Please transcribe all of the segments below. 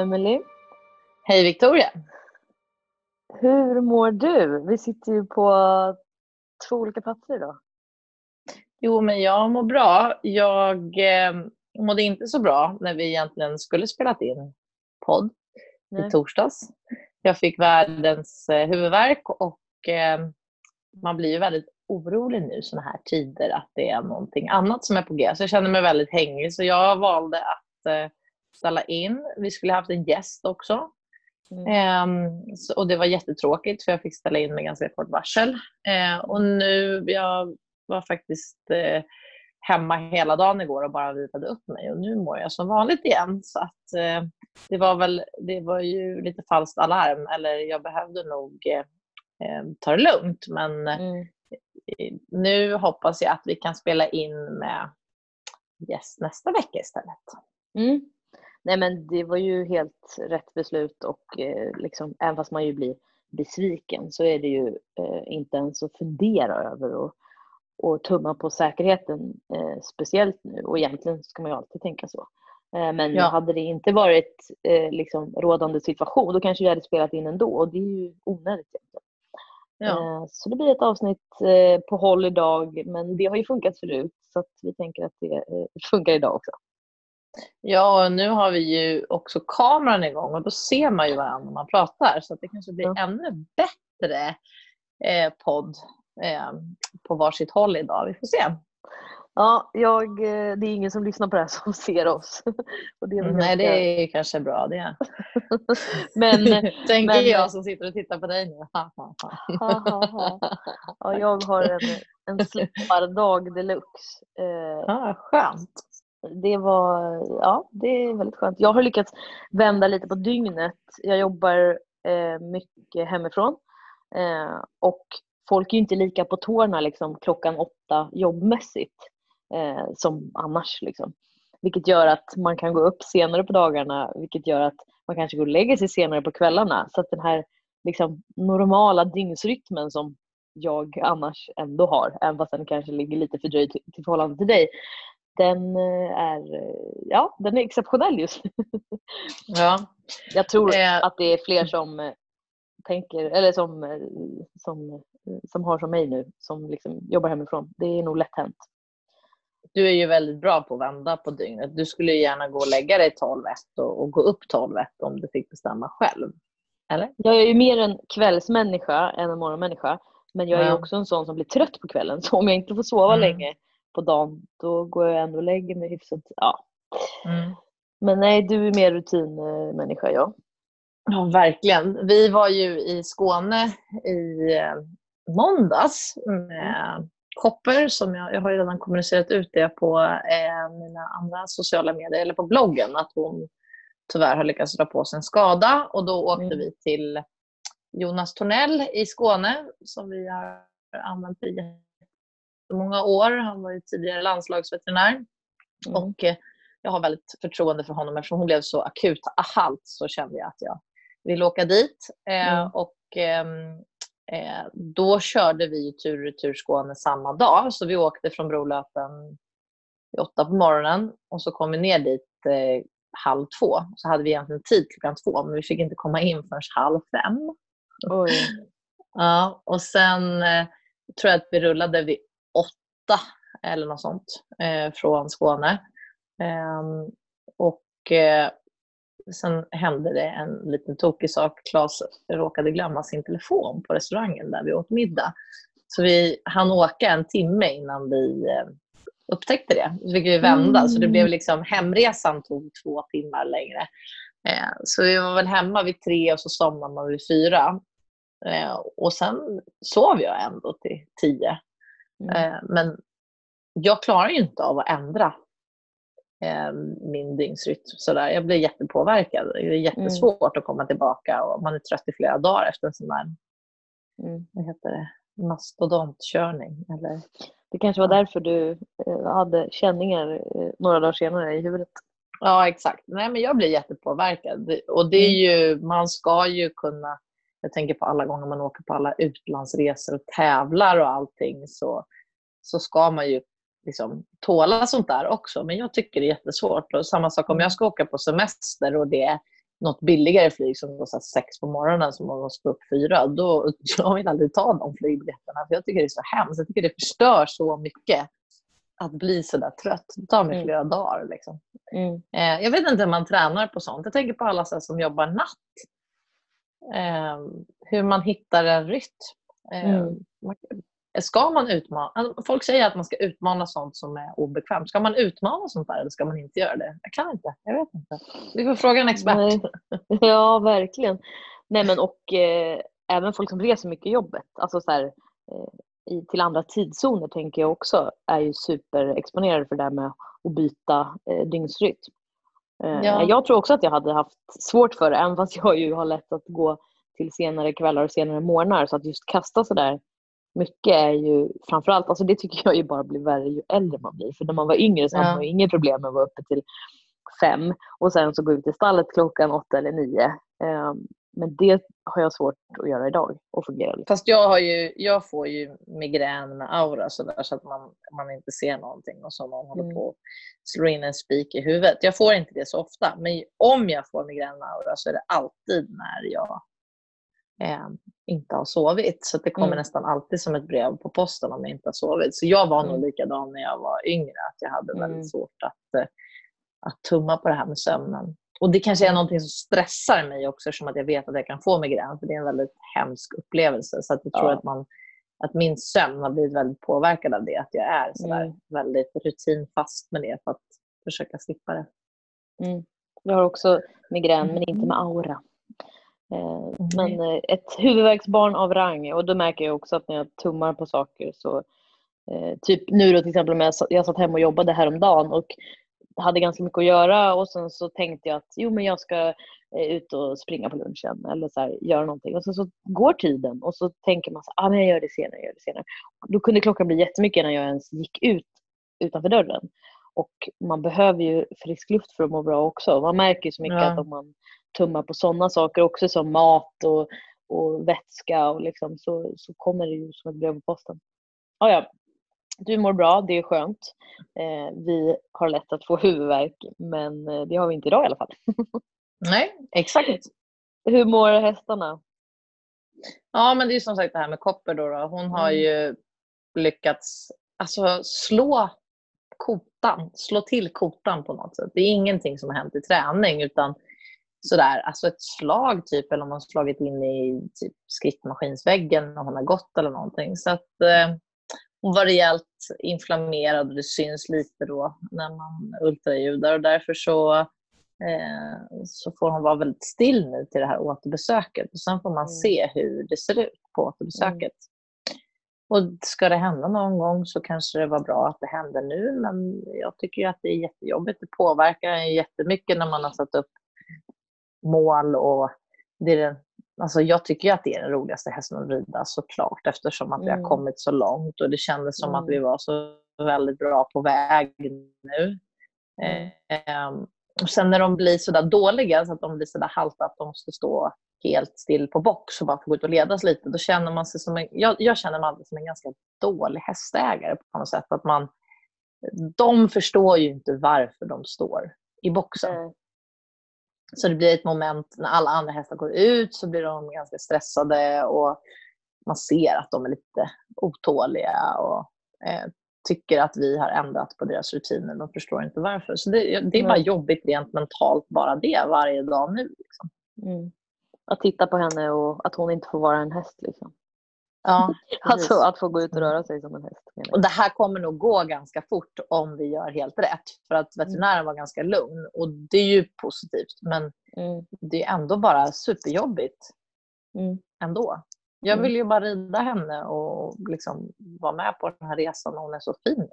Emily. Hej Victoria. Hur mår du? Vi sitter ju på två olika platser idag. Jo, men jag mår bra. Jag eh, mådde inte så bra när vi egentligen skulle spela in podd Nej. i torsdags. Jag fick världens eh, huvudvärk och eh, man blir ju väldigt orolig nu sådana här tider att det är någonting annat som är på g. Så jag känner mig väldigt hängig så jag valde att eh, ställa in. Vi skulle haft en gäst också. Mm. Um, och det var jättetråkigt för jag fick ställa in med ganska kort varsel. Uh, och nu, jag var faktiskt uh, hemma hela dagen igår och bara vilade upp mig och nu mår jag som vanligt igen. Så att, uh, det var väl, det var ju lite falskt alarm eller jag behövde nog ta det lugnt men mm. nu hoppas jag att vi kan spela in med gäst nästa vecka istället. Mm. Nej men det var ju helt rätt beslut och eh, liksom, även fast man ju blir besviken så är det ju eh, inte ens att fundera över och, och tumma på säkerheten eh, speciellt nu och egentligen ska man ju alltid tänka så. Eh, men ja. hade det inte varit eh, liksom, rådande situation då kanske vi hade spelat in ändå och det är ju onödigt egentligen. Ja. Eh, så det blir ett avsnitt på håll idag men det har ju funkat förut så att vi tänker att det funkar idag också. Ja, och nu har vi ju också kameran igång och då ser man ju varandra när man pratar så det kanske blir ja. ännu bättre eh, podd eh, på varsitt håll idag. Vi får se. Ja, jag, eh, det är ingen som lyssnar på det här som ser oss. Det Nej, det är kanske bra det. men, Tänker men, jag som sitter och tittar på dig nu. ja, jag har en, en slippardag deluxe. Eh, ah, skönt det var, ja, det är väldigt skönt. Jag har lyckats vända lite på dygnet. Jag jobbar eh, mycket hemifrån eh, och folk är ju inte lika på tårna liksom, klockan åtta jobbmässigt eh, som annars. Liksom. Vilket gör att man kan gå upp senare på dagarna, vilket gör att man kanske går och lägger sig senare på kvällarna. Så att den här liksom, normala dygnsrytmen som jag annars ändå har, även fast den kanske ligger lite fördröjd till, till förhållande till dig, den eh, är, ja, den är exceptionell just nu. Ja. Jag tror eh. att det är fler som eh, tänker, eller som, som, som har som mig nu, som liksom jobbar hemifrån. Det är nog lätt hänt. Du är ju väldigt bra på att vända på dygnet. Du skulle ju gärna gå och lägga dig 12 och, och gå upp 12 om du fick bestämma själv. Eller? Jag är ju mer en kvällsmänniska än en morgonmänniska. Men jag är ja. också en sån som blir trött på kvällen. Så om jag inte får sova mm. länge på dagen, då går jag ändå och lägger mig hyfsat. Ja. Mm. Men nej, du är mer rutinmänniska, ja. Ja, verkligen. Vi var ju i Skåne i eh, måndags med Kopper, som jag, jag har redan kommunicerat ut det på eh, mina andra sociala medier, eller på bloggen, att hon tyvärr har lyckats dra på sig en skada. Och då åkte mm. vi till Jonas Tornell i Skåne, som vi har använt i många år. Han var ju tidigare landslagsveterinär. Mm. Och eh, jag har väldigt förtroende för honom. Eftersom hon blev så akut halt så kände jag att jag ville åka dit. Eh, mm. och ehm, eh, då körde vi tur och retur Skåne samma dag. Så vi åkte från Brolöpen åtta på morgonen och så kom vi ner dit halv två. Så hade vi egentligen tid klockan två, men vi fick inte komma in förrän halv fem. Oj. ja, och sen tror jag att vi rullade vid åtta eller något sånt eh, från Skåne. Eh, och eh, sen hände det en liten tokig sak. Claes råkade glömma sin telefon på restaurangen där vi åt middag. Så vi hann åka en timme innan vi eh, upptäckte det. Så fick vi vända. Mm. Så det blev liksom, hemresan tog två timmar längre. Eh, så vi var väl hemma vid tre och så somnade man vid fyra. Eh, och sen sov jag ändå till tio. Mm. Eh, men jag klarar ju inte av att ändra eh, min dygnsrytm sådär. Jag blir jättepåverkad. Det är jättesvårt mm. att komma tillbaka och man är trött i flera dagar efter en sån där mm. vad heter det? mastodontkörning. Eller, det kanske var därför du eh, hade känningar några dagar senare i huvudet. Ja, exakt. Nej, men jag blir jättepåverkad. Och det är mm. ju, man ska ju kunna jag tänker på alla gånger man åker på alla utlandsresor och tävlar och allting så, så ska man ju liksom tåla sånt där också. Men jag tycker det är jättesvårt. Och samma sak om jag ska åka på semester och det är något billigare flyg som går så sex på morgonen som man måste upp fyra, då jag vill aldrig ta de flygbiljetterna. För jag tycker det är så hemskt. Jag tycker det förstör så mycket att bli så där trött. Det tar mig mm. flera dagar. Liksom. Mm. Eh, jag vet inte hur man tränar på sånt. Jag tänker på alla så som jobbar natt. Eh, hur man hittar en rytm. Eh, mm. Ska man utmana, alltså, folk säger att man ska utmana sånt som är obekvämt. Ska man utmana sånt där eller ska man inte göra det? Jag kan inte. Jag vet inte. Vi får fråga en expert. Nej. Ja, verkligen. Nej, men och eh, även folk som reser mycket i jobbet. Alltså så här, eh, i, till andra tidszoner tänker jag också är ju superexponerade för det där med att byta eh, dygnsrytm. Eh, ja. Jag tror också att jag hade haft svårt för det, även fast jag ju har lätt att gå till senare kvällar och senare morgnar. Så att just kasta sådär mycket är ju framförallt, alltså det tycker jag ju bara blir värre ju äldre man blir. För när man var yngre så ja. hade man ju inget problem med att vara uppe till fem och sen så gå ut i stallet klockan åtta eller nio. Um, men det har jag svårt att göra idag och fungera. Fast jag, har ju, jag får ju migrän med aura så, där, så att man, man inte ser någonting och så man håller mm. på att slå in en spik i huvudet. Jag får inte det så ofta, men om jag får migrän med aura så är det alltid när jag eh, inte har sovit. Så det kommer mm. nästan alltid som ett brev på posten om jag inte har sovit. Så jag var mm. nog likadan när jag var yngre, att jag hade väldigt mm. svårt att, eh, att tumma på det här med sömnen. Och det kanske är någonting som stressar mig också eftersom att jag vet att jag kan få migrän. För det är en väldigt hemsk upplevelse. Så att jag tror ja. att, man, att min sömn har blivit väldigt påverkad av det. Att jag är så mm. väldigt rutinfast med det för att försöka slippa det. Mm. Jag har också migrän men inte med aura. Eh, men eh, ett huvudvärksbarn av rang och då märker jag också att när jag tummar på saker så eh, Typ nu då till exempel jag satt hemma och jobbade häromdagen och hade ganska mycket att göra och sen så tänkte jag att jo men jag ska ut och springa på lunchen eller så här, göra någonting och sen så går tiden och så tänker man så ah, men jag gör det senare, jag gör det senare. Då kunde klockan bli jättemycket när jag ens gick ut utanför dörren. Och man behöver ju frisk luft för att må bra också. Man märker ju så mycket ja. att om man tumma på sådana saker också som mat och, och vätska och liksom, så, så kommer det ju som ett brev på posten. Ah, ja, du mår bra, det är skönt. Eh, vi har lätt att få huvudvärk men eh, det har vi inte idag i alla fall. Nej, exakt. Hur mår hästarna? Ja, men det är som sagt det här med Kopper då. då. Hon har mm. ju lyckats alltså, slå kotan, slå till kotan på något sätt. Det är ingenting som har hänt i träning utan sådär, alltså ett slag typ, eller om man slagit in i typ skrittmaskinsväggen och hon har gått eller någonting. Så att eh, hon var rejält inflammerad och det syns lite då när man ultraljudar och därför så, eh, så får hon vara väldigt still nu till det här återbesöket och sen får man mm. se hur det ser ut på återbesöket. Mm. Och ska det hända någon gång så kanske det var bra att det hände nu, men jag tycker att det är jättejobbigt. Det påverkar jättemycket när man har satt upp mål och det är den, alltså jag tycker att det är den roligaste hästen att rida såklart eftersom att vi har mm. kommit så långt och det kändes som mm. att vi var så väldigt bra på väg nu. Eh, och sen när de blir så där dåliga, så att de blir så där halta att de måste stå helt still på box och bara få gå ut och ledas lite, då känner man sig som en, jag, jag känner mig alltid som en ganska dålig hästägare på något sätt. Att man, de förstår ju inte varför de står i boxen. Mm. Så det blir ett moment när alla andra hästar går ut så blir de ganska stressade och man ser att de är lite otåliga och eh, tycker att vi har ändrat på deras rutiner. De förstår inte varför. Så det, det är bara jobbigt rent mentalt bara det varje dag nu. Liksom. Mm. Att titta på henne och att hon inte får vara en häst. Liksom. Ja, alltså att få gå ut och röra sig som en häst. Och det här kommer nog gå ganska fort om vi gör helt rätt. För att mm. veterinären var ganska lugn och det är ju positivt. Men mm. det är ändå bara superjobbigt. Mm. Ändå. Jag mm. vill ju bara rida henne och liksom vara med på den här resan och hon är så fin.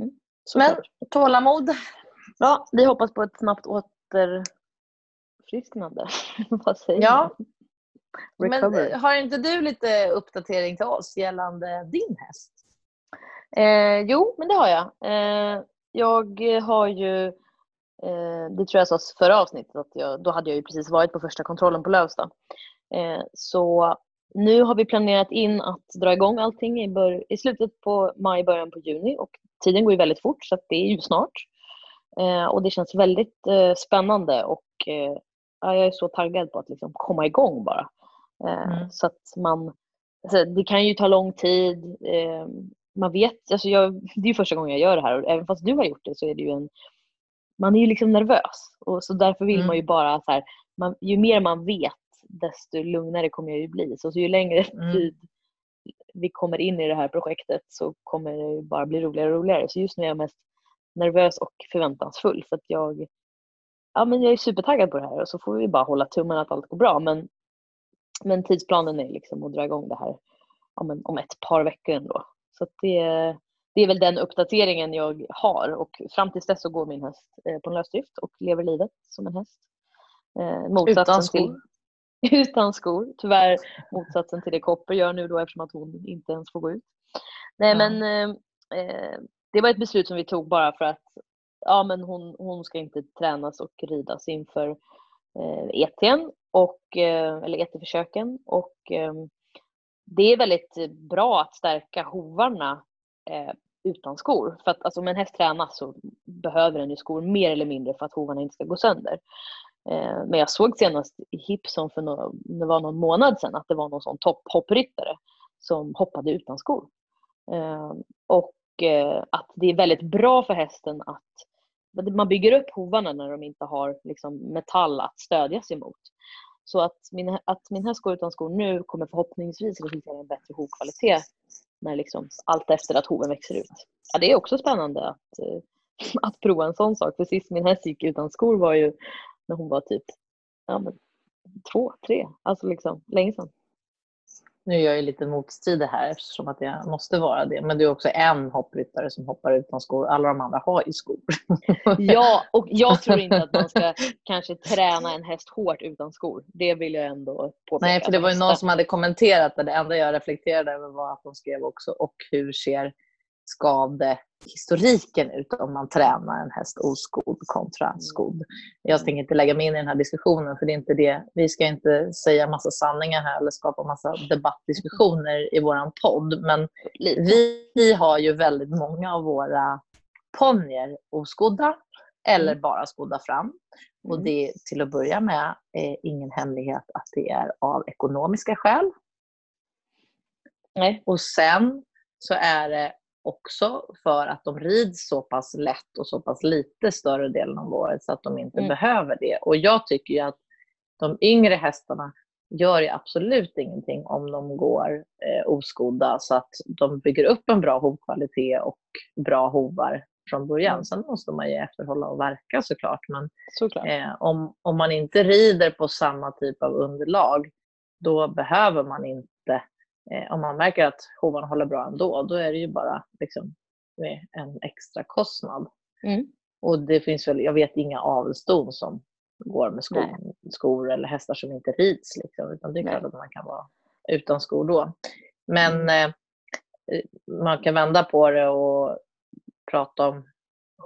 Mm. Men tålamod. Ja, vi hoppas på ett snabbt återfrisknande. Vad säger ja. Men eh, har inte du lite uppdatering till oss gällande din häst? Eh, jo, men det har jag. Eh, jag har ju, eh, det tror jag sa förra avsnittet, att jag, då hade jag ju precis varit på första kontrollen på Lövsta. Eh, så nu har vi planerat in att dra igång allting i, bör- i slutet på maj, början på juni och tiden går ju väldigt fort så det är ju snart. Eh, och det känns väldigt spännande och ja, jag är så taggad på att liksom komma igång bara. Eh, Mm. Så att man, alltså, det kan ju ta lång tid. Eh, man vet, alltså jag, det är ju första gången jag gör det här och även fast du har gjort det så är det ju en, man är ju liksom nervös och så därför vill Mm. man ju bara så här, man, ju mer man vet desto lugnare kommer jag ju bli. Så, så ju längre Mm. tid vi kommer in i det här projektet så kommer det ju bara bli roligare och roligare. Så just nu är jag mest nervös och förväntansfull för att jag, ja, men jag är supertaggad på det här och så får vi bara hålla tummarna att allt går bra. Men, men tidsplanen är liksom att dra igång det här ja, men om ett par veckor ändå. Så det, det är väl den uppdateringen jag har och fram tills dess så går min häst eh, på en lösdrift och lever livet som en häst. Eh, motsatsen Utan skor? Till, utan skor. Tyvärr motsatsen till det Kopper gör nu då eftersom att hon inte ens får gå ut. Nej Ja. men eh, eh, det var ett beslut som vi tog bara för att ja, men hon, hon ska inte tränas och ridas inför Eh, ETn och, eh, eller ET-försöken och ehm, det är väldigt bra att stärka hovarna eh, utan skor. För att alltså, om en häst tränas så behöver den ju skor mer eller mindre för att hovarna inte ska gå sönder. Eh, men jag såg senast i Hipson för nå det var någon månad sedan att det var någon sån topphoppryttare som hoppade utan skor. Eh, och eh, att det är väldigt bra för hästen att man bygger upp hovarna när de inte har liksom, metall att stödja sig mot. Så att min, att min häst går utan skor nu kommer förhoppningsvis resultera i en bättre hovkvalitet när liksom, allt efter att hoven växer ut. Ja, det är också spännande att, eh, att prova en sån sak. För sist min häst gick utan skor var ju när hon var typ ja, men, två, tre, alltså liksom länge sedan. Nu gör jag lite motstrider här eftersom att jag måste vara det. Men du är också en hoppryttare som hoppar utan skor. Alla de andra har ju skor. Ja, och jag tror inte att man ska kanske träna en häst hårt utan skor. Det vill jag ändå påpeka. Nej, för det var ju någon som hade kommenterat det. Det enda jag reflekterade över var att de skrev också och hur ser skadehistoriken ut om man tränar en häst oskodd kontra skodd. Jag tänker inte lägga mig in i den här diskussionen för det är inte det. Vi ska inte säga massa sanningar här eller skapa massa debattdiskussioner i våran podd. Men vi, vi har ju väldigt många av våra ponnyer oskodda eller Mm. bara skodda fram. Och Mm. det är till att börja med är ingen hemlighet att det är av ekonomiska skäl. Nej. Och sen så är det också för att de rids så pass lätt och så pass lite större delen av året så att de inte Mm. behöver det. Och jag tycker ju att de yngre hästarna gör ju absolut ingenting om de går eh, oskodda så att de bygger upp en bra hovkvalitet och bra hovar från början. Mm. Sen måste man ju efterhålla och verka såklart. Men Såklart. Eh, om, om man inte rider på samma typ av underlag, då behöver man inte, eh, om man märker att hovarna håller bra ändå, då är det ju bara liksom, en extra kostnad. Mm. Och det finns väl, jag vet inga avelston som går med skor, skor eller hästar som inte rids. Liksom, utan det är Nej. klart att man kan vara utan skor då. Men Mm. eh, man kan vända på det och prata om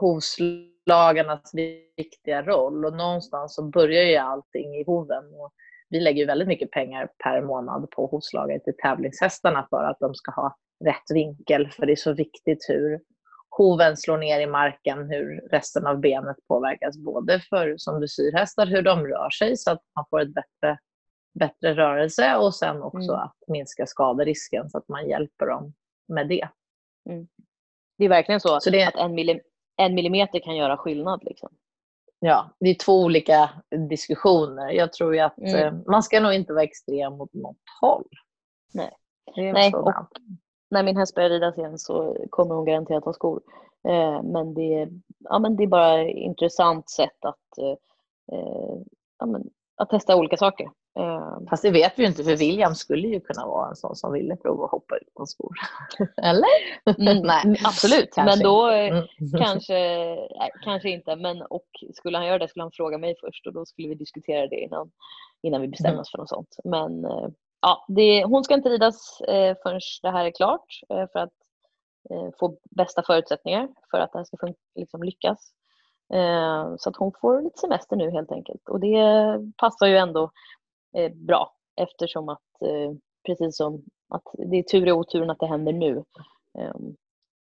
hovslagarnas viktiga roll. Och någonstans så börjar ju allting i hoven. Och vi lägger väldigt mycket pengar per månad på hovslagare till tävlingshästarna för att de ska ha rätt vinkel. För det är så viktigt hur hoven slår ner i marken, hur resten av benet påverkas. Både för, som dressyrhästar, hur de rör sig så att man får ett bättre, bättre rörelse och sen också Mm. att minska skaderisken så att man hjälper dem med det. Det är verkligen så, Så det- att en, millim en millimeter kan göra skillnad. Liksom. Ja, det är två olika diskussioner. Jag tror ju att Mm. eh, man ska nog inte vara extrem mot något håll. Nej. Nej, och när min häst börjar ridas igen så kommer hon garanterat ha skor. Eh, men, det, är- ja, men det är bara ett intressant sätt att, eh, ja, men, att testa olika saker. Eh, Fast det vet vi ju inte, för William skulle ju kunna vara en sån som ville prova att hoppa utan skor. Eller? mm, Nej, mm, absolut, kanske men då Mm. kanske, nej, kanske inte. Men, och skulle han göra det skulle han fråga mig först och då skulle vi diskutera det innan, innan vi bestämmer Mm. oss för något sånt. Men eh, ja, det, hon ska inte ridas eh, förrän det här är klart eh, för att eh, få bästa förutsättningar för att det här ska liksom lyckas. Eh, så att hon får lite semester nu helt enkelt. Och det passar ju ändå eh, bra eftersom att eh, precis som att det är tur i oturen att det händer nu. Eh,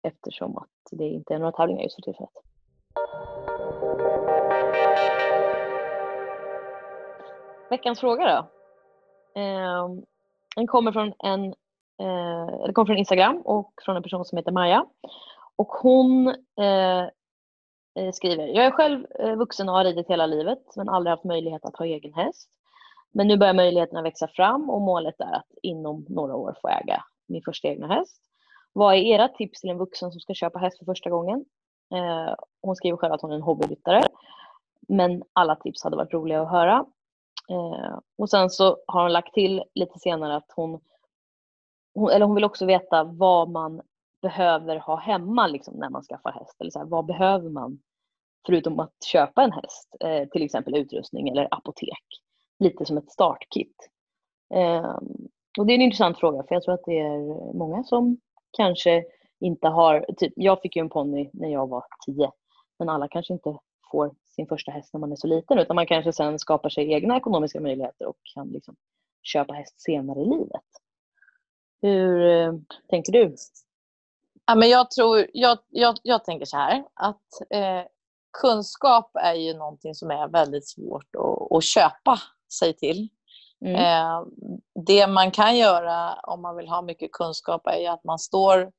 eftersom att det inte är några tävlingar just för tillfället. Veckans fråga då. Eh, den kommer från en eh, kommer från Instagram och från en person som heter Maja. Och hon eh, eh skriver, jag är själv eh, vuxen och har ridit hela livet men aldrig haft möjlighet att ha egen häst. Men nu börjar möjligheterna växa fram och målet är att inom några år få äga min första egna häst. Vad är era tips till en vuxen som ska köpa häst för första gången? Eh, hon skriver själv att hon är en hobbyryttare. Men alla tips hade varit roliga att höra. Eh, och sen så har hon lagt till lite senare att hon, hon, eller hon vill också veta vad man behöver ha hemma liksom, när man skaffar häst. Eller så här, vad behöver man förutom att köpa en häst? Eh, till exempel utrustning eller apotek. Lite som ett startkit. Eh, och det är en intressant fråga för jag tror att det är många som kanske inte har, typ, jag fick ju en ponny när jag var tio, men alla kanske inte får sin första häst när man är så liten utan man kanske sen skapar sig egna ekonomiska möjligheter och kan liksom köpa häst senare i livet. Hur eh, tänker du? Ja, men jag, tror, jag, jag, jag tänker så här att eh, kunskap är ju någonting som är väldigt svårt att, att köpa sig till. Mm. Eh, det man kan göra om man vill ha mycket kunskap är att man står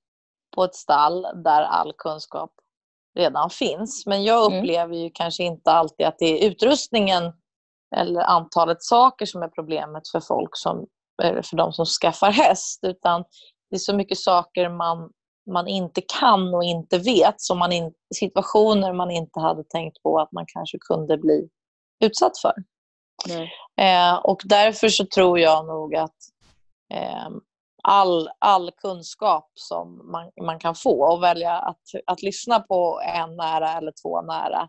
på ett stall där all kunskap redan finns. Men jag mm. upplever ju kanske inte alltid att det är utrustningen eller antalet saker som är problemet för folk som, för de som skaffar häst. Utan det är så mycket saker man, man inte kan och inte vet. Som man in, situationer man inte hade tänkt på att man kanske kunde bli utsatt för. Eh, och därför så tror jag nog att eh, all, all kunskap som man, man kan få och välja att, att lyssna på en nära eller två nära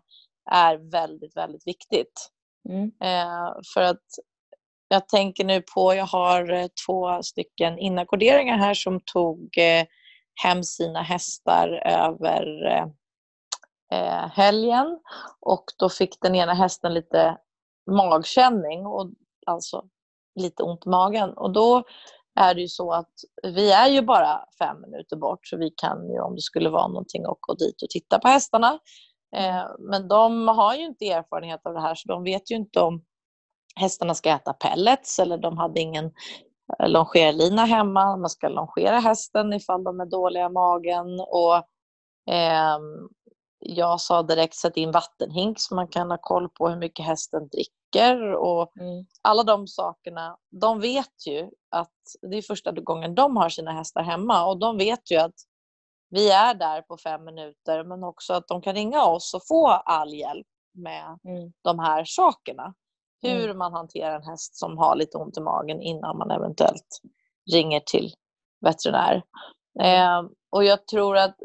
är väldigt, väldigt viktigt. Mm. Eh, för att jag tänker nu på, jag har eh, två stycken inackorderingar här som tog eh, hem sina hästar över eh, eh, helgen och då fick den ena hästen lite magkänning, och alltså lite ont i magen. Och då är det ju så att vi är ju bara fem minuter bort så vi kan ju om det skulle vara någonting åka dit och titta på hästarna. Eh, men de har ju inte erfarenhet av det här så de vet ju inte om hästarna ska äta pellets eller de hade ingen eh, longerlina hemma. Man ska longera hästen ifall de är dåliga i magen. Och, eh, jag sa direkt sätt in vattenhink så man kan ha koll på hur mycket hästen dricker. Och mm. Alla de sakerna, de vet ju att det är första gången de har sina hästar hemma och de vet ju att vi är där på fem minuter men också att de kan ringa oss och få all hjälp med mm. de här sakerna. Hur mm. man hanterar en häst som har lite ont i magen innan man eventuellt ringer till veterinär. Eh, och jag tror att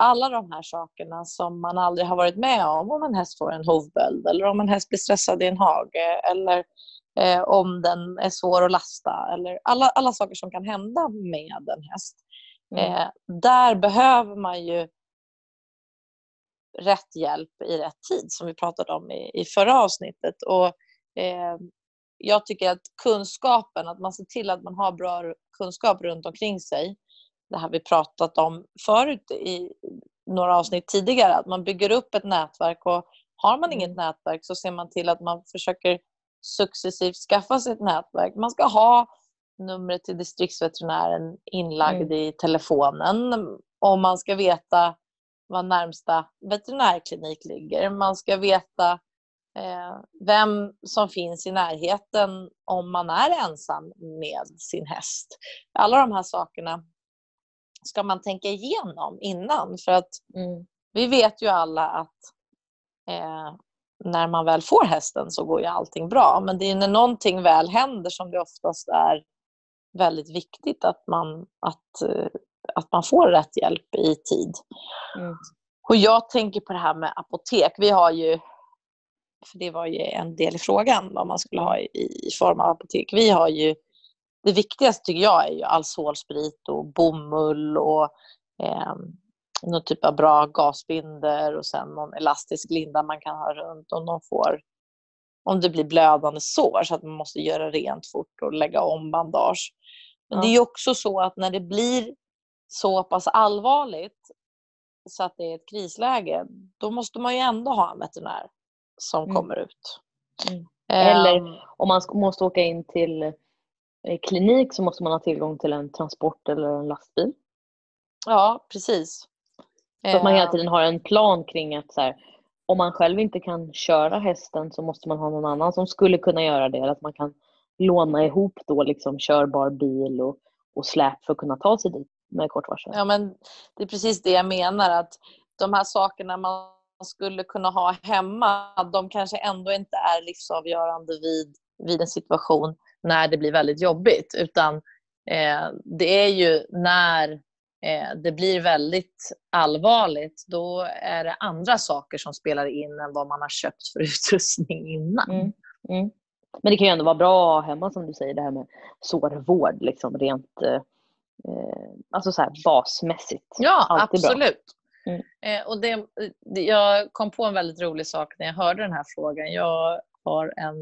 alla de här sakerna som man aldrig har varit med om, om en häst får en hovböld eller om en häst blir stressad i en hage eller eh, om den är svår att lasta eller alla, alla saker som kan hända med en häst. Mm. Eh, där behöver man ju rätt hjälp i rätt tid som vi pratade om i, i förra avsnittet. Och, eh, jag tycker att kunskapen, att man ser till att man har bra kunskap runt omkring sig det här vi pratat om förut i några avsnitt tidigare, att man bygger upp ett nätverk och har man inget mm. nätverk så ser man till att man försöker successivt skaffa sig ett nätverk. Man ska ha numret till distriktsveterinären inlagd mm. i telefonen och man ska veta var närmsta veterinärklinik ligger. Man ska veta eh, vem som finns i närheten om man är ensam med sin häst. Alla de här sakerna ska man tänka igenom innan. För att mm. vi vet ju alla att eh, när man väl får hästen så går ju allting bra. Men det är när någonting väl händer som det oftast är väldigt viktigt att man, att, eh, att man får rätt hjälp i tid. Mm. Och jag tänker på det här med apotek. Vi har ju, för det var ju en del i frågan vad man skulle ha i, i form av apotek. Vi har ju det viktigaste tycker jag är ju alkoholsprit och bomull och eh, någon typ av bra gasbinder och sen någon elastisk linda man kan ha runt om de får om det blir blödande sår så att man måste göra rent fort och lägga om bandage. Men ja. det är också så att när det blir så pass allvarligt så att det är ett krisläge, då måste man ju ändå ha en veterinär som mm. kommer ut. Mm. Eller Ehm, om man måste åka in till klinik så måste man ha tillgång till en transport eller en lastbil. Ja, precis. Så att man hela Ehm, tiden har en plan kring att så här, om man själv inte kan köra hästen så måste man ha någon annan som skulle kunna göra det. Eller att man kan låna ihop då liksom körbar bil och, och släp för att kunna ta sig dit med kort varsel. Ja, men det är precis det jag menar. Att de här sakerna man skulle kunna ha hemma, de kanske ändå inte är livsavgörande vid, vid en situation när det blir väldigt jobbigt. Utan eh, det är ju när eh, det blir väldigt allvarligt, då är det andra saker som spelar in än vad man har köpt för utrustning innan. Mm. Mm. Men det kan ju ändå vara bra hemma som du säger, det här med sårvård liksom rent eh, eh, alltså så här basmässigt. Ja, Alltid absolut. Mm. Eh, och det, jag kom på en väldigt rolig sak när jag hörde den här frågan. Jag har en,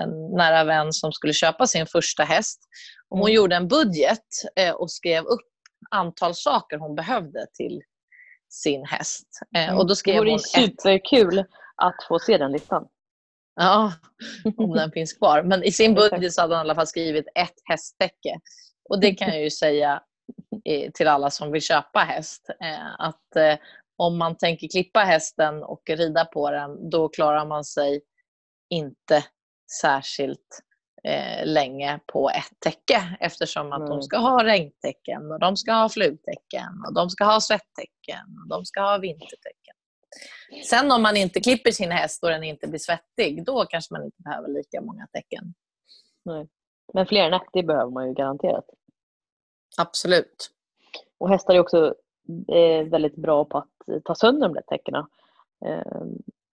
en nära vän som skulle köpa sin första häst. Och hon Mm. gjorde en budget eh, och skrev upp antal saker hon behövde till sin häst. Eh, Mm. och då Det skrev vore hon ju ett. superkul att få se den listan. Ja, om den finns kvar. Men i sin budget så hade han i alla fall skrivit ett hästtäcke. Och det kan jag ju säga eh, till alla som vill köpa häst. eh, Att eh, om man tänker klippa hästen och rida på den, då klarar man sig inte särskilt eh, länge på ett täcke eftersom att de Nej. ska ha regntäcken och de ska ha flugtäcken och de ska ha svettäcken och de ska ha vintertäcken. Sen om man inte klipper sin häst och den inte blir svettig, då kanske man inte behöver lika många tecken. Nej. Men fler än ett, det behöver man ju garanterat. Absolut. Och hästar är också eh, väldigt bra på att ta sönder de där täckena.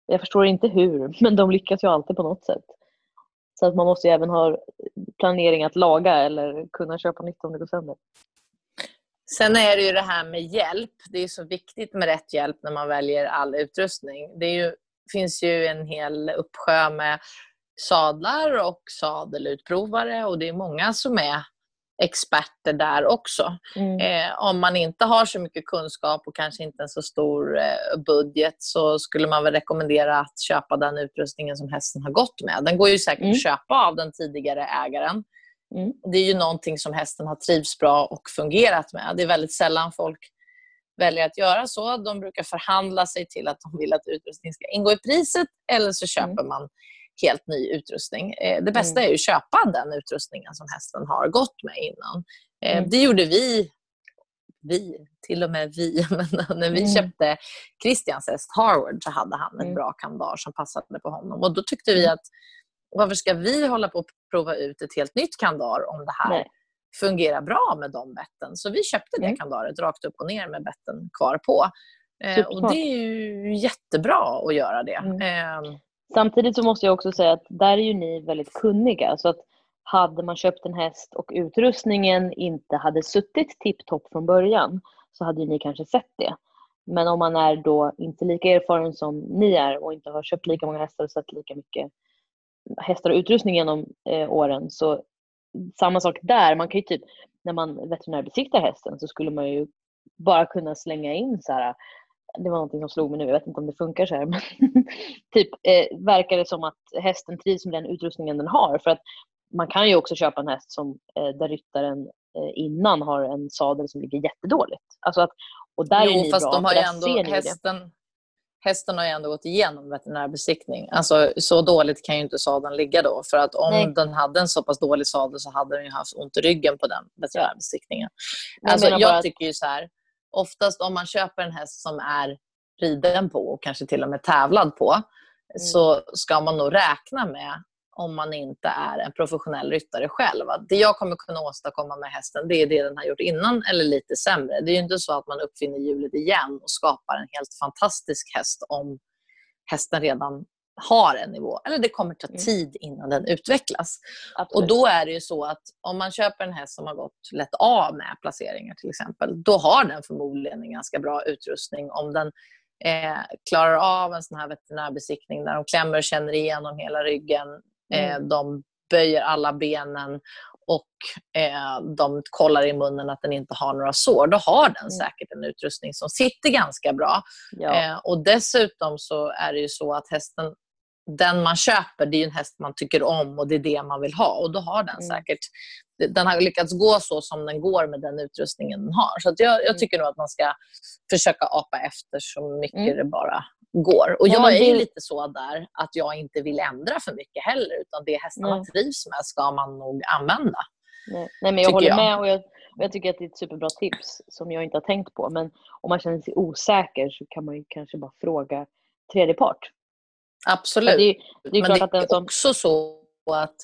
Jag förstår inte hur, men de lyckas ju alltid på något sätt. Så att man måste ju även ha planering att laga eller kunna köpa nytt om det går sönder. Sen är det ju det här med hjälp. Det är så viktigt med rätt hjälp när man väljer all utrustning. Det är ju, finns ju en hel uppsjö med sadlar och sadelutprovare och det är många som är experter där också. Mm. Eh, om man inte har så mycket kunskap och kanske inte en så stor eh, budget så skulle man väl rekommendera att köpa den utrustningen som hästen har gått med. Den går ju säkert Mm. att köpa av den tidigare ägaren. Mm. Det är ju någonting som hästen har trivs bra och fungerat med. Det är väldigt sällan folk väljer att göra så. De brukar förhandla sig till att de vill att utrustning ska ingå i priset eller så köper man helt ny utrustning. Eh, Det bästa Mm. är att köpa den utrustningen som hästen har gått med innan. Eh, Mm. Det gjorde vi, vi, till och med vi, men när vi Mm. köpte Christians häst Harvard så hade han Mm. bra kandar som passade på honom. Och då tyckte vi att varför ska vi hålla på att prova ut ett helt nytt kandar om det här Nej. fungerar bra med de betten? Så vi köpte det Mm. kandaret rakt upp och ner med betten kvar på. Eh, och det är jättebra att göra det. Mm. Eh, Samtidigt så måste jag också säga att där är ju ni väldigt kunniga. Så att hade man köpt en häst och utrustningen inte hade suttit tipptopp från början så hade ju ni kanske sett det. Men om man är då inte lika erfaren som ni är och inte har köpt lika många hästar och sett lika mycket hästar och utrustning genom eh, åren så samma sak där. Man kan ju typ, när man veterinärbesiktar hästen så skulle man ju bara kunna slänga in så här det var någonting som slog mig nu, jag vet inte om det funkar så här. Men typ eh, verkar det som att hästen trivs med den utrustningen den har. För att man kan ju också köpa en häst som, eh, där ryttaren eh, innan har en sadel som ligger jättedåligt. Alltså att, och där är jo, ni fast bra, de har ju ändå, hästen, hästen har ju ändå gått igenom veterinärbesiktning. Alltså, så dåligt kan ju inte sadeln ligga då. För att om Nej. den hade en så pass dålig sadel så hade den ju haft ont i ryggen på den veterinärbesiktningen. Jag Alltså, jag att- tycker ju så här, oftast om man köper en häst som är riden på och kanske till och med tävlad på Mm. så ska man nog räkna med om man inte är en professionell ryttare själv. Att det jag kommer kunna åstadkomma med hästen det är det den har gjort innan eller lite sämre. Det är ju inte så att man uppfinner hjulet igen och skapar en helt fantastisk häst om hästen redan har en nivå. Eller det kommer ta Mm. tid innan den utvecklas. Och Absolut. då är det ju så att om man köper en häst som har gått lätt av med placeringar till exempel, då har den förmodligen en ganska bra utrustning om den eh, klarar av en sån här veterinärbesiktning där de klämmer och känner igenom hela ryggen, eh, Mm. de böjer alla benen och eh, de kollar i munnen att den inte har några sår. Då har den Mm. säkert en utrustning som sitter ganska bra. ja. Eh, och dessutom så är det ju så att hästen den man köper, det är en häst man tycker om och det är det man vill ha. Och då har den mm. säkert den har lyckats gå så som den går med den utrustningen den har. Så jag, jag, mm. tycker nog att man ska försöka apa efter så mycket mm. det bara går. Och jag är ju lite så där att jag inte vill ändra för mycket heller, utan det hästarna mm. trivs med ska man nog använda. Nej, Nej men jag håller jag. med och jag, och jag tycker att det är ett superbra tips som jag inte har tänkt på. Men om man känner sig osäker så kan man kanske bara fråga tredje part. Absolut. Det det men det är som... också så att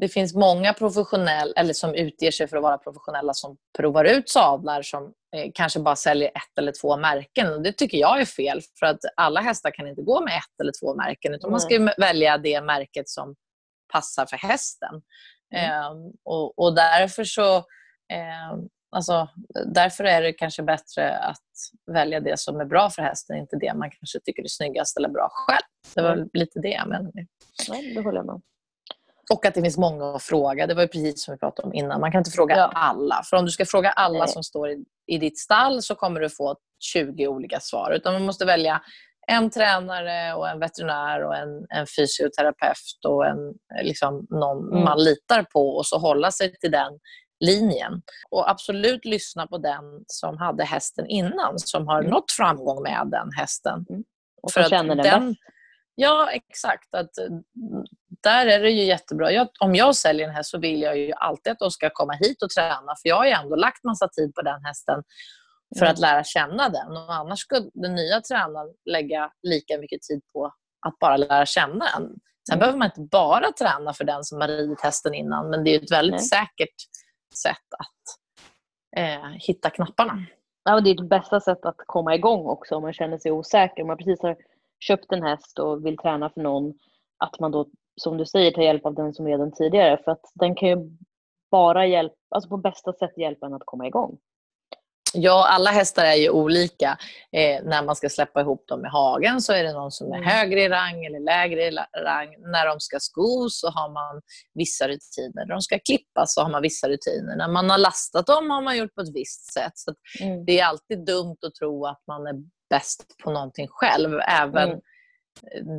det finns många professionella, eller som utger sig för att vara professionella som provar ut sadlar som eh, kanske bara säljer ett eller två märken. Och det tycker jag är fel, för att alla hästar kan inte gå med ett eller två märken, utan mm. man ska välja det märket som passar för hästen. Mm. Eh, och, och, därför så eh, alltså, därför är det kanske bättre att välja det som är bra för hästen, inte det man kanske tycker är snyggast eller bra själv. Det var mm. lite det jag menade. Ja, det håller jag med och att det finns många att fråga. Det var precis som vi pratade om innan. Man kan inte fråga ja. alla. För om du ska fråga alla Nej. som står i, i ditt stall så kommer du få 20 olika svar. Utan man måste välja en tränare, och en veterinär, och en, en fysioterapeut och en, liksom, någon mm. man litar på och så hålla sig till den linjen. Och absolut lyssna på den som hade hästen innan, som har mm. nått framgång med den hästen. Mm. Och för känner den, den. Ja, exakt. Att, där är det ju jättebra. Jag, om jag säljer en häst så vill jag ju alltid att de ska komma hit och träna. För jag har ju ändå lagt massa tid på den hästen för mm. att lära känna den. Och annars ska den nya tränaren lägga lika mycket tid på att bara lära känna den. Sen mm. behöver man inte bara träna för den som har ridit hästen innan, men det är ett väldigt mm. säkert sätt att eh, hitta knapparna. Ja, och det är det bästa sättet att komma igång också om man känner sig osäker. Om man precis har köpt en häst och vill träna för någon, att man då som du säger tar hjälp av den som redan tidigare för att den kan ju bara hjälpa, alltså på bästa sätt hjälpa en att komma igång. Ja, alla hästar är ju olika. Eh, när man ska släppa ihop dem i hagen så är det någon som är mm. högre i rang eller lägre i rang. När de ska skos så har man vissa rutiner. När de ska klippas så har man vissa rutiner. När man har lastat dem har man gjort på ett visst sätt. Så mm. Det är alltid dumt att tro att man är bäst på någonting själv. Även mm.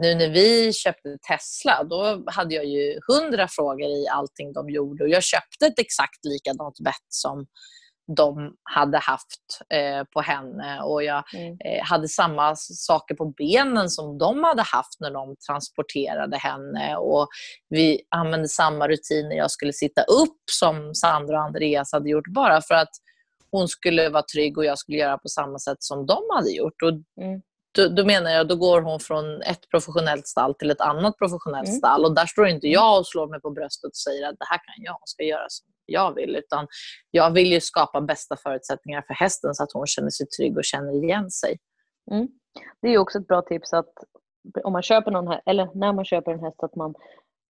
nu när vi köpte Tesla, då hade jag ju hundra frågor i allting de gjorde och jag köpte ett exakt likadant bett som de hade haft eh, på henne och jag mm. eh, hade samma saker på benen som de hade haft när de transporterade henne och vi använde samma rutiner. Jag skulle sitta upp som Sandra och Andreas hade gjort bara för att hon skulle vara trygg och jag skulle göra på samma sätt som de hade gjort. Och mm. då, då, menar jag, då går hon från ett professionellt stall till ett annat professionellt mm. stall. Och där står inte jag och slår mig på bröstet och säger att det här kan jag och ska göra som jag vill. Utan jag vill ju skapa bästa förutsättningar för hästen så att hon känner sig trygg och känner igen sig. Mm. Det är också ett bra tips att om man köper någon här, eller när man köper en häst att man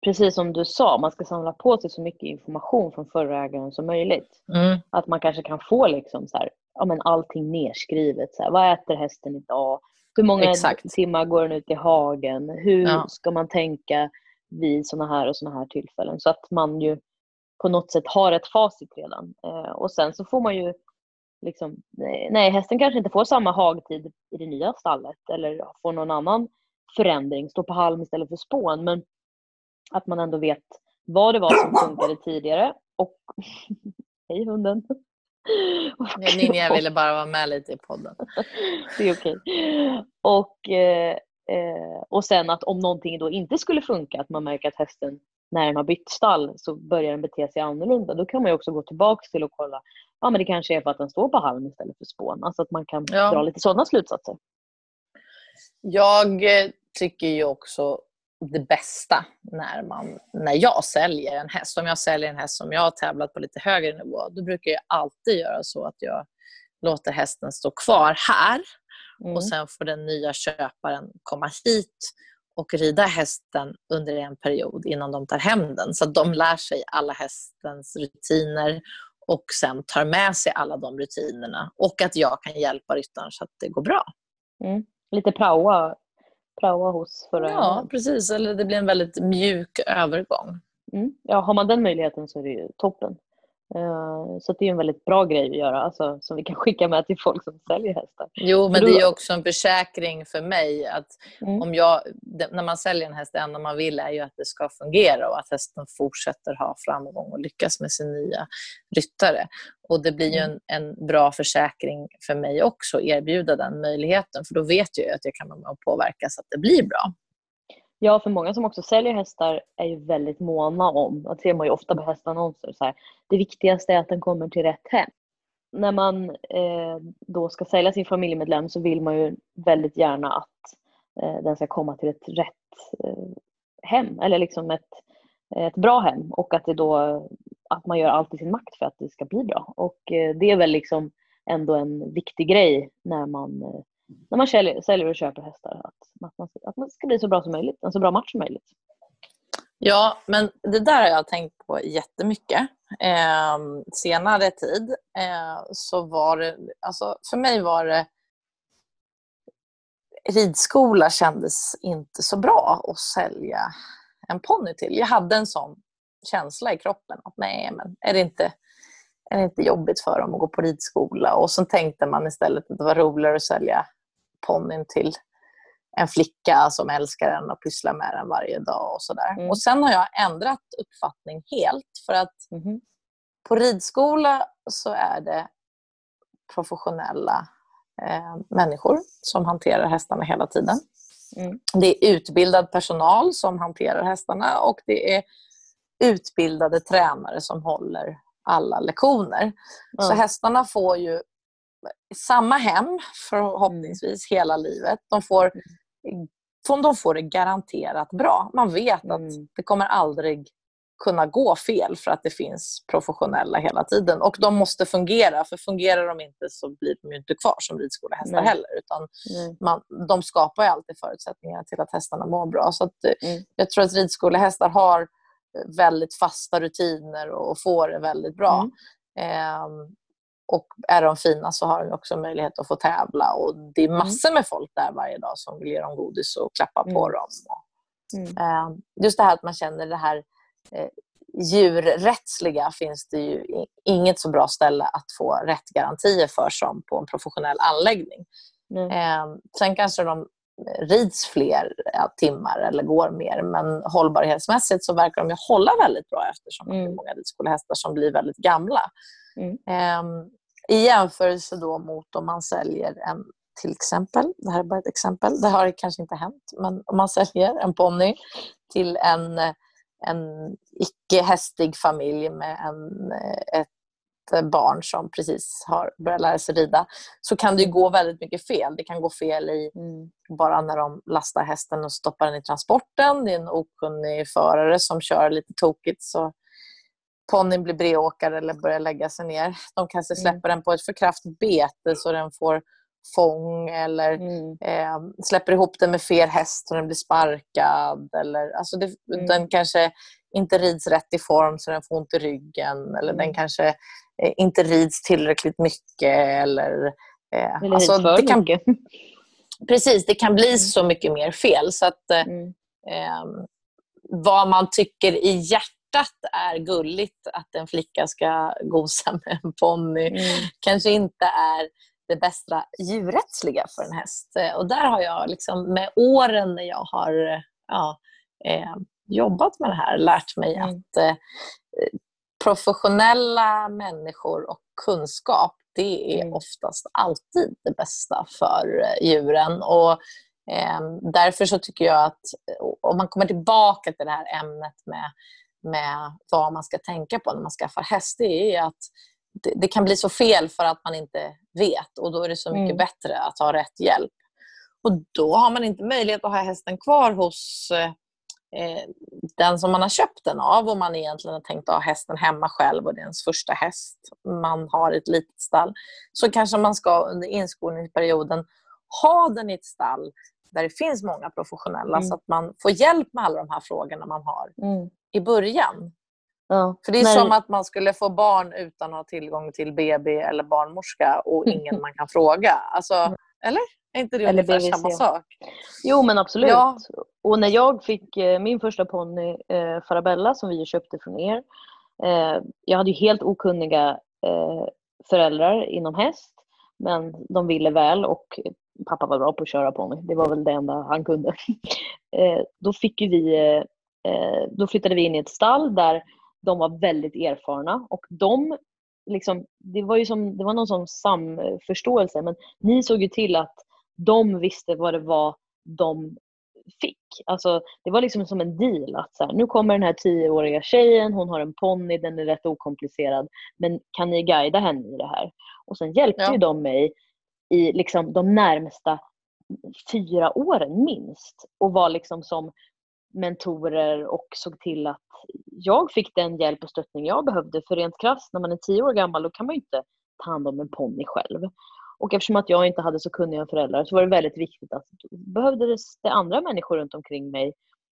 precis som du sa, man ska samla på sig så mycket information från förra ägaren som möjligt. Mm. Att man kanske kan få liksom så här, ja, men allting nedskrivet. Så här, vad äter hästen idag? Hur många Exakt. timmar går den ut i hagen? Hur ja. ska man tänka vid sådana här och sådana här tillfällen? Så att man ju på något sätt har ett facit redan. Eh, och sen så får man ju liksom, nej, hästen kanske inte får samma hagtid i det nya stallet eller får någon annan förändring, står på halm istället för spån. Men att man ändå vet vad det var som funkade tidigare. Och Hej hunden! Ninja ville bara vara med lite i podden. det är okej. Och, eh, eh, och sen att om någonting då inte skulle funka, att man märker att hästen när den har bytt stall så börjar den bete sig annorlunda. Då kan man också gå tillbaka till och kolla. Ja, men det kanske är för att den står på halm istället för spån. Alltså att man kan ja. dra lite sådana slutsatser. Jag eh, tycker ju också det bästa när, man, när jag säljer en häst. Om jag säljer en häst som jag har tävlat på lite högre nivå, då brukar jag alltid göra så att jag låter hästen stå kvar här mm. och sen får den nya köparen komma hit och rida hästen under en period innan de tar hem den. Så att de lär sig alla hästens rutiner och sen tar med sig alla de rutinerna. Och att jag kan hjälpa ryttaren så att det går bra. Mm. Lite praoa praoa hos förra Ja, precis. Eller det blir en väldigt mjuk övergång. Mm. Ja, har man den möjligheten så är det ju toppen. Eh, så det är en väldigt bra grej att göra, alltså, som vi kan skicka med till folk som säljer hästar. Jo, men det är också en försäkring för mig att Mm. om jag, när man säljer en häst, det enda man vill är ju att det ska fungera och att hästen fortsätter ha framgång och lyckas med sin nya ryttare. Och det blir ju Mm. en, en bra försäkring för mig också att erbjuda den möjligheten, för då vet jag att jag kan vara med och påverka så att det blir bra. Ja, för många som också säljer hästar är ju väldigt måna om, det ser man ju ofta på hästannonser, så här, det viktigaste är att den kommer till rätt hem. När man eh, då ska sälja sin familjemedlem så vill man ju väldigt gärna att eh, den ska komma till ett rätt eh, hem, eller liksom ett, ett bra hem och att det då att man gör allt i sin makt för att det ska bli bra. Och eh, det är väl liksom ändå en viktig grej när man eh, när man säljer, säljer och köper hästar. Att, att, man, att man ska bli så bra som möjligt, en så bra match som möjligt. Ja, men det där har jag tänkt på jättemycket. Eh, senare tid eh, så var det, alltså för mig var det ridskola kändes inte så bra att sälja en ponny till. Jag hade en sån känsla i kroppen att nej, men är det inte, är det inte jobbigt för dem att gå på ridskola? Och så tänkte man istället att det var roligare att sälja ponnyn till en flicka som älskar den och pysslar med den varje dag och sådär. Mm. Och sen har jag ändrat uppfattning helt för att Mhm. på ridskola så är det professionella eh, människor som hanterar hästarna hela tiden. Mm. Det är utbildad personal som hanterar hästarna och det är utbildade tränare som håller alla lektioner. Så hästarna får ju samma hem förhoppningsvis hela livet. De får, de får det garanterat bra. Man vet att Mm. det kommer aldrig kunna gå fel för att det finns professionella hela tiden. Och de måste fungera, för fungerar de inte så blir de ju inte kvar som ridskolehästar heller. Utan man, de skapar ju alltid förutsättningar till att hästarna mår bra. Så att, eh, Mm. Jag tror att ridskolehästar har eh, väldigt fasta rutiner och får det väldigt bra. Mm. Ehm, och är de fina så har de också möjlighet att få tävla. Och Det är massor med folk där varje dag som vill ge dem godis och klappa på Mm. dem. Mm. ehm, just det här att man känner det här eh, djurrättsliga finns det ju inget så bra ställe att få rätt garantier för som på en professionell anläggning. Nej. Eh, sen kanske de rids fler timmar eller går mer men hållbarhetsmässigt så verkar de ju hålla väldigt bra eftersom det är Mm. många ridskolehästar som blir väldigt gamla. Mm. I jämförelse då mot om man säljer en till exempel, det här är bara ett exempel, det har kanske inte hänt, men om man säljer en ponny till en, en icke hästig familj med en, ett barn som precis har börjat lära sig rida så kan det gå väldigt mycket fel. Det kan gå fel i Mm. bara när de lastar hästen och stoppar den i transporten. Det är en okunnig förare som kör lite tokigt så ponnyn blir bredåkare eller börjar lägga sig ner. De kanske Mm. släpper den på ett för kraftigt bete så den får fång eller Mm. eh, släpper ihop den med fel häst så den blir sparkad. Eller, alltså det, Mm. Den kanske inte rids rätt i form så den får ont i ryggen. Eller den Mm. kanske eh, inte rids tillräckligt mycket. Eller, eh, Eller alltså, hit för det kan, mycket. Precis, det kan bli så mycket mer fel. Så att, eh, Mm. eh, vad man tycker i hjärtat är gulligt att en flicka ska gosa med en ponny Mm. kanske inte är det bästa djurrättsliga för en häst. Eh, Och där har jag liksom, med åren när jag har eh, ja, eh, jobbat med det här lärt mig Mm. att eh, professionella människor och kunskap det är Mm. oftast alltid det bästa för eh, djuren. Och, eh, därför så tycker jag att om man kommer tillbaka till det här ämnet med, med vad man ska tänka på när man skaffar häst, det är att det, det kan bli så fel för att man inte vet och då är det så mycket Mm. bättre att ha rätt hjälp. Och då har man inte möjlighet att ha hästen kvar hos eh, den som man har köpt den av och man egentligen har tänkt att ha hästen hemma själv och det är ens första häst. Man har ett litet stall. Så kanske man ska under inskolningsperioden ha den i ett stall där det finns många professionella Mm. så att man får hjälp med alla de här frågorna man har Mm. I början. Ja. För det är När- som att man skulle få barn utan att ha tillgång till BB eller barnmorska och ingen man kan fråga. Alltså, eller? Är inte det Eller ungefär BVC. samma sak? Jo men absolut. Ja. Och när jag fick eh, min första ponny, eh, Farabella, som vi ju köpte från er, Eh, jag hade ju helt okunniga eh, föräldrar inom häst, men de ville väl och pappa var bra på att köra mig. Det var väl det enda han kunde. Eh, då, fick vi, eh, då flyttade vi in i ett stall där de var väldigt erfarna och de liksom, det var ju som, det var någon sån samförståelse men ni såg ju till att de visste vad det var de fick. Alltså, det var liksom som en deal att så här, nu kommer den här tioåriga tjejen, hon har en ponny, den är rätt okomplicerad, men kan ni guida henne i det här? Och sen hjälpte ja. ju de mig i liksom de närmsta fyra åren minst och var liksom som mentorer och såg till att jag fick den hjälp och stöttning jag behövde. För rent krasst, när man är tio år gammal, då kan man ju inte ta hand om en ponny själv. Och eftersom att jag inte hade så kunniga föräldrar så var det väldigt viktigt att behövdes det andra människor runt omkring mig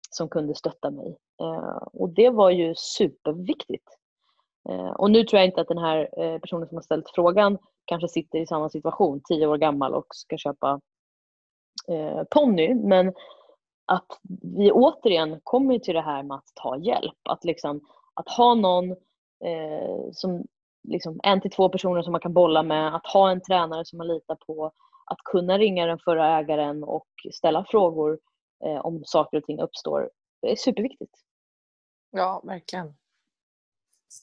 som kunde stötta mig. Eh, och det var ju superviktigt. Eh, och nu tror jag inte att den här eh, personen som har ställt frågan kanske sitter i samma situation, tio år gammal och ska köpa eh, ponny. Men att vi återigen kommer till det här med att ta hjälp. Att, liksom, att ha någon eh, som liksom, en till två personer som man kan bolla med, att ha en tränare som man litar på, att kunna ringa den förra ägaren och ställa frågor eh, om saker och ting uppstår. Det är superviktigt. Ja, verkligen.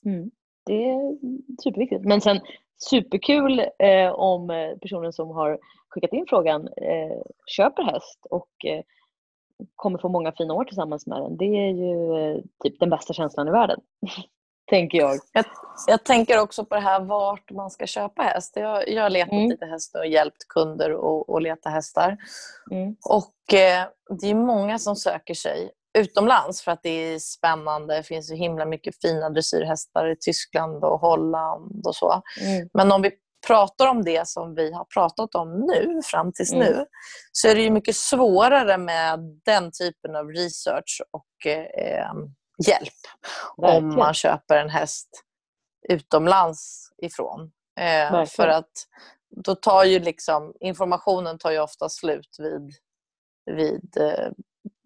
Mm. Det är superviktigt. Men sen superkul eh, om personen som har skickat in frågan eh, köper häst och eh, kommer få många fina år tillsammans med den. Det är ju eh, typ den bästa känslan i världen. tänker jag. jag. jag. tänker också på det här vart man ska köpa häst. Jag, jag har letat mm. lite hästar och hjälpt kunder att leta hästar. Mm. Och eh, det är många som söker sig utomlands för att det är spännande. Det finns så himla mycket fina dressyrhästar i Tyskland och Holland och så. Mm. Men om vi pratar om det som vi har pratat om nu, fram tills mm. nu, så är det ju mycket svårare med den typen av research och eh, hjälp Verkligen. om man köper en häst utomlands ifrån. Eh, för att då tar ju liksom, informationen tar ju ofta slut vid, vid eh,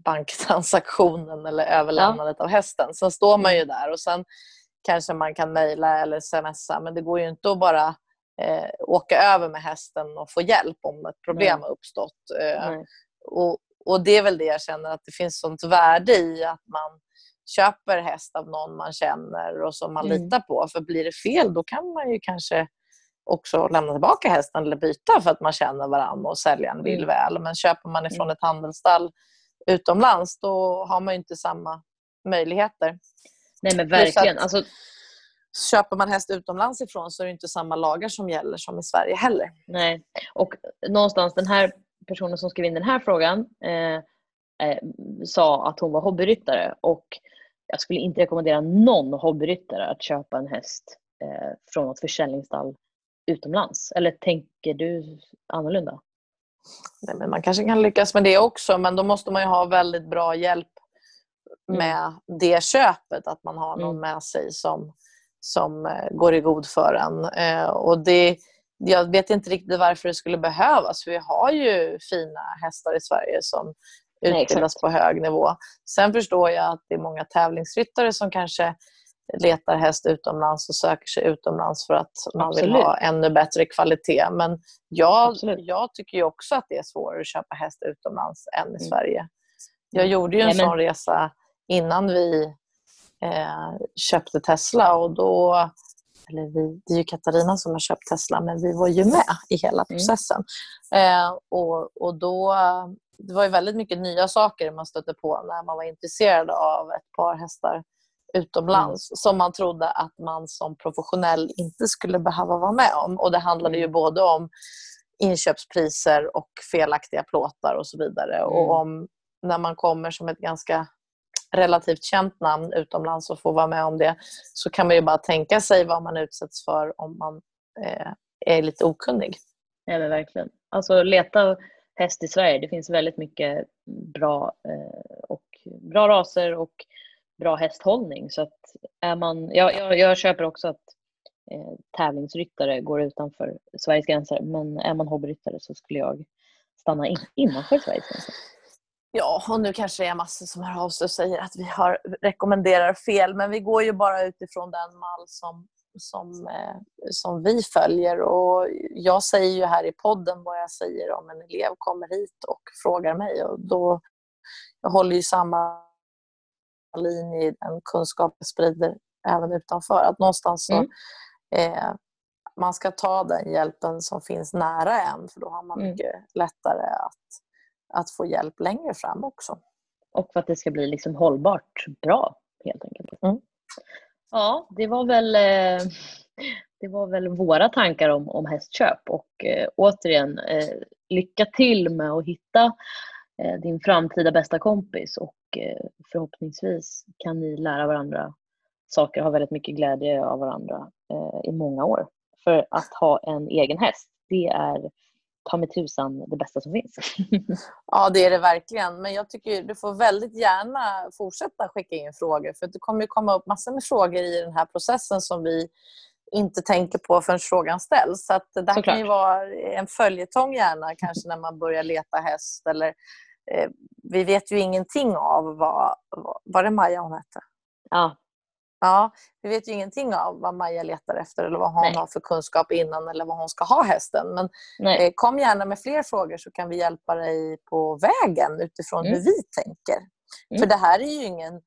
banktransaktionen eller överlämnandet ja. av hästen. Sen står man ju mm. där och sen kanske man kan mejla eller smsa men det går ju inte att bara eh, åka över med hästen och få hjälp om ett problem Nej. har uppstått. Eh, och, och det är väl det jag känner att det finns sånt värde i att man köper häst av någon man känner och som man mm. litar på. För blir det fel då kan man ju kanske också lämna tillbaka hästen eller byta för att man känner varandra och säljaren vill mm. väl. Men köper man ifrån mm. ett handelsstall utomlands då har man inte samma möjligheter. Nej men verkligen. Alltså... Köper man häst utomlands ifrån så är det inte samma lagar som gäller som i Sverige heller. Nej, och någonstans den här personen som skrev in den här frågan eh, eh, sa att hon var hobbyryttare och jag skulle inte rekommendera någon hobbyryttare att köpa en häst eh, från ett försäljningsstall utomlands. Eller tänker du annorlunda? Nej, men man kanske kan lyckas med det också men då måste man ha väldigt bra hjälp mm. med mm. det köpet. Att man har någon mm. med sig som, som eh, går i god för en. Eh, och det, jag vet inte riktigt varför det skulle behövas. För vi har ju fina hästar i Sverige som utbildas Nej, på hög nivå. Sen förstår jag att det är många tävlingsryttare som kanske letar häst utomlands och söker sig utomlands för att man Absolut. vill ha ännu bättre kvalitet. Men jag, jag tycker också att det är svårare att köpa häst utomlands än i mm. Sverige. Jag gjorde ju en Nej, men... sån resa innan vi köpte Tesla och då eller vi, det är ju Katarina som har köpt Tesla, men vi var ju med i hela mm. processen. Mm. Eh, och, och då, det var ju väldigt mycket nya saker man stötte på när man var intresserad av ett par hästar utomlands mm. som man trodde att man som professionell inte skulle behöva vara med om. Och Det handlade ju mm. både om inköpspriser och felaktiga plåtar och så vidare. Mm. Och om när man kommer som ett ganska relativt känt namn utomlands och får vara med om det så kan man ju bara tänka sig vad man utsätts för om man eh, är lite okunnig. Ja, men verkligen. Alltså leta häst i Sverige. Det finns väldigt mycket bra, eh, och bra raser och bra hästhållning. Så att är man, jag, jag, jag köper också att eh, tävlingsryttare går utanför Sveriges gränser. Men är man hobbyryttare så skulle jag stanna in, innanför Sveriges gränser. Ja, och nu kanske det är massor som hör av sig och säger att vi har, rekommenderar fel, men vi går ju bara utifrån den mall som, som, eh, som vi följer. Och jag säger ju här i podden vad jag säger om en elev kommer hit och frågar mig. Och då, jag håller ju samma linje i den kunskap jag sprider även utanför. Att någonstans så, mm. eh, man ska ta den hjälpen som finns nära en, för då har man mm. mycket lättare att att få hjälp längre fram också. Och för att det ska bli liksom hållbart bra helt enkelt. Mm. Ja, det var väl eh, det var väl våra tankar om, om hästköp och eh, återigen eh, lycka till med att hitta eh, din framtida bästa kompis och förhoppningsvis kan ni lära varandra saker och ha väldigt mycket glädje av varandra i många år. För att ha en egen häst, det är ta mig tusan det bästa som finns. ja, det är det verkligen. Men jag tycker du får väldigt gärna fortsätta skicka in frågor. För det kommer komma upp massor med frågor i den här processen som vi inte tänker på förrän frågan ställs. Så att det där kan ju vara en följetong gärna, kanske när man börjar leta häst. Eller, eh, vi vet ju ingenting av vad... vad var det Maja hon hette? Ja, Ja, vi vet ju ingenting av vad Maja letar efter eller vad hon Nej. har för kunskap innan eller vad hon ska ha hästen. Men eh, kom gärna med fler frågor så kan vi hjälpa dig på vägen utifrån mm. hur vi tänker. Mm. För det här är ju ingen,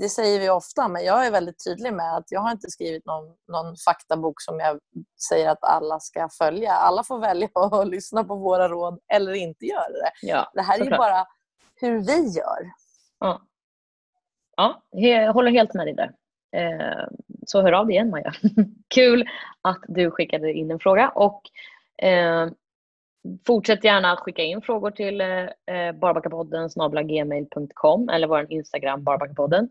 det säger vi ofta, men jag är väldigt tydlig med att jag har inte skrivit någon, någon faktabok som jag säger att alla ska följa. Alla får välja att lyssna på våra råd eller inte göra det. Ja, det här är ju bara hur vi gör. Ja. ja, jag håller helt med dig där. Eh, så hör av dig igen Maja. Kul att du skickade in en fråga och eh, fortsätt gärna att skicka in frågor till eh, barbackapodden gmail.com eller vår Instagram barbackapodden.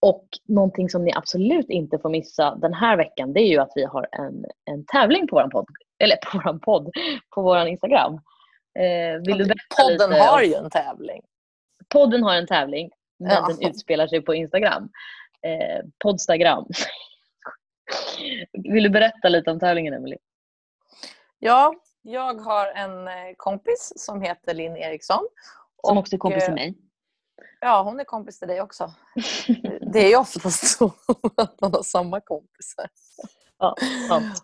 Och någonting som ni absolut inte får missa den här veckan det är ju att vi har en, en tävling på vår podd, eller på vår podd, på vår Instagram. Eh, vill du podden lite? har ju en tävling. Podden har en tävling, men ja. den utspelar sig på Instagram eh, Podstagram. Vill du berätta lite om tävlingen, Emelie? Ja, jag har en eh, kompis som heter Linn Eriksson. Som också är kompis till eh, mig. Ja, hon är kompis till dig också. Det är ju oftast så att man har samma kompisar. Ja,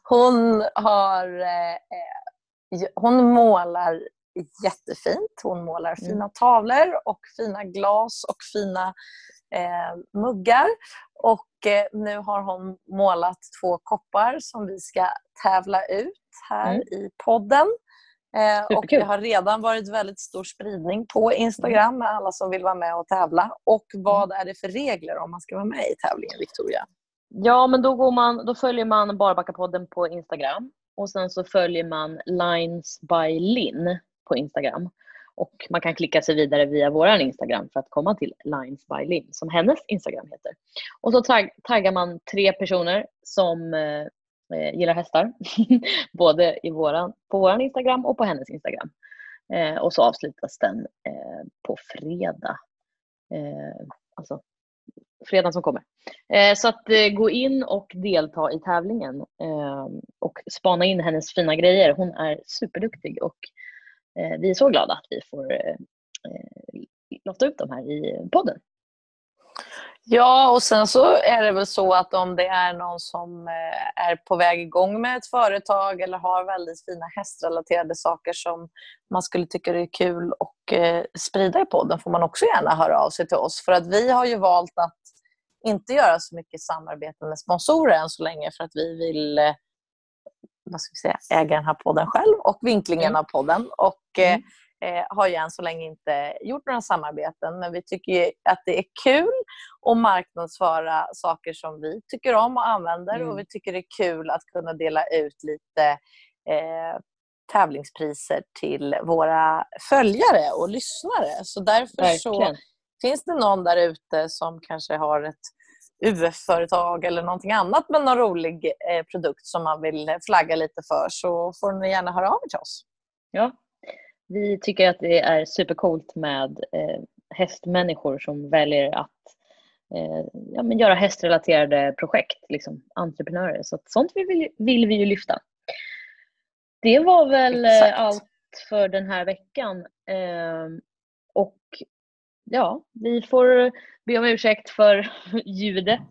hon, har, eh, hon målar jättefint. Hon målar mm. fina tavlor och fina glas och fina eh, muggar. Och eh, nu har hon målat två koppar som vi ska tävla ut här mm. i podden. Eh, och det har redan varit väldigt stor spridning på Instagram med alla som vill vara med och tävla. Och vad är det för regler om man ska vara med i tävlingen, Victoria? Ja, men då, går man, då följer man Barbackapodden på Instagram och sen så följer man Lines by Linn på Instagram. Och man kan klicka sig vidare via vår Instagram för att komma till Lines by Lim som hennes Instagram heter. Och så tagg, taggar man tre personer som eh, gillar hästar. Både i våran, på vår Instagram och på hennes Instagram. Eh, och så avslutas den eh, på fredag. Eh, alltså fredagen som kommer. Eh, så att eh, gå in och delta i tävlingen eh, och spana in hennes fina grejer. Hon är superduktig och Eh, vi är så glada att vi får eh, låta ut dem här i podden. Ja, och sen så är det väl så att om det är någon som eh, är på väg igång med ett företag eller har väldigt fina hästrelaterade saker som man skulle tycka det är kul att sprida i podden får man också gärna höra av sig till oss. För att vi har ju valt att inte göra så mycket samarbete med sponsorer än så länge för att vi vill vad ska vi säga, äga den här podden själv och vinklingen mm. av podden. Och mm. eh, har ju än så länge inte gjort några samarbeten. Men vi tycker att det är kul att marknadsföra saker som vi tycker om och använder. Mm. Och vi tycker det är kul att kunna dela ut lite eh, tävlingspriser till våra följare och lyssnare. Så därför Verkligen. så finns det någon där ute som kanske har ett UF-företag eller någonting annat med någon rolig eh, produkt som man vill flagga lite för så får ni gärna höra av er till oss. Ja, vi tycker att det är supercoolt med eh, hästmänniskor som väljer att eh, ja, men göra hästrelaterade projekt, liksom entreprenörer. Så sånt vill vi, vill vi ju lyfta. Det var väl eh, Exakt. allt för den här veckan. Eh, och ja, vi får be om ursäkt för ljudet.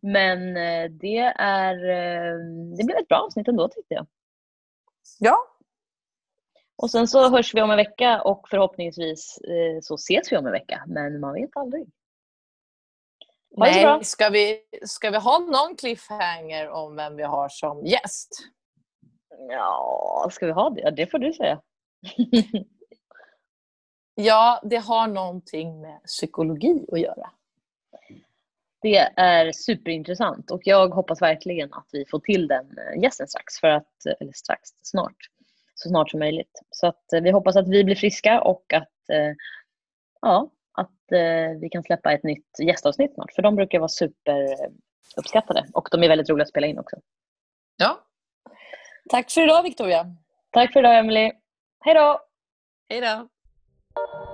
Men eh, det, är, eh, det blev ett bra avsnitt ändå tyckte jag. Ja. Och sen så hörs vi om en vecka och förhoppningsvis eh, så ses vi om en vecka. Men man vet aldrig. Ha Nej, bra. Ska, vi, ska vi ha någon cliffhanger om vem vi har som gäst? Ja, ska vi ha det? Det får du säga. ja, det har någonting med psykologi att göra. Det är superintressant och jag hoppas verkligen att vi får till den eh, gästen strax, för att, eh, eller strax, snart. Så snart som möjligt. Så att eh, vi hoppas att vi blir friska och att, ja, att vi kan släppa ett nytt gästavsnitt snart. För de brukar vara superuppskattade och de är väldigt roliga att spela in också. Ja. Tack för idag Victoria. Tack för idag Emily. Hej då! Hej då! you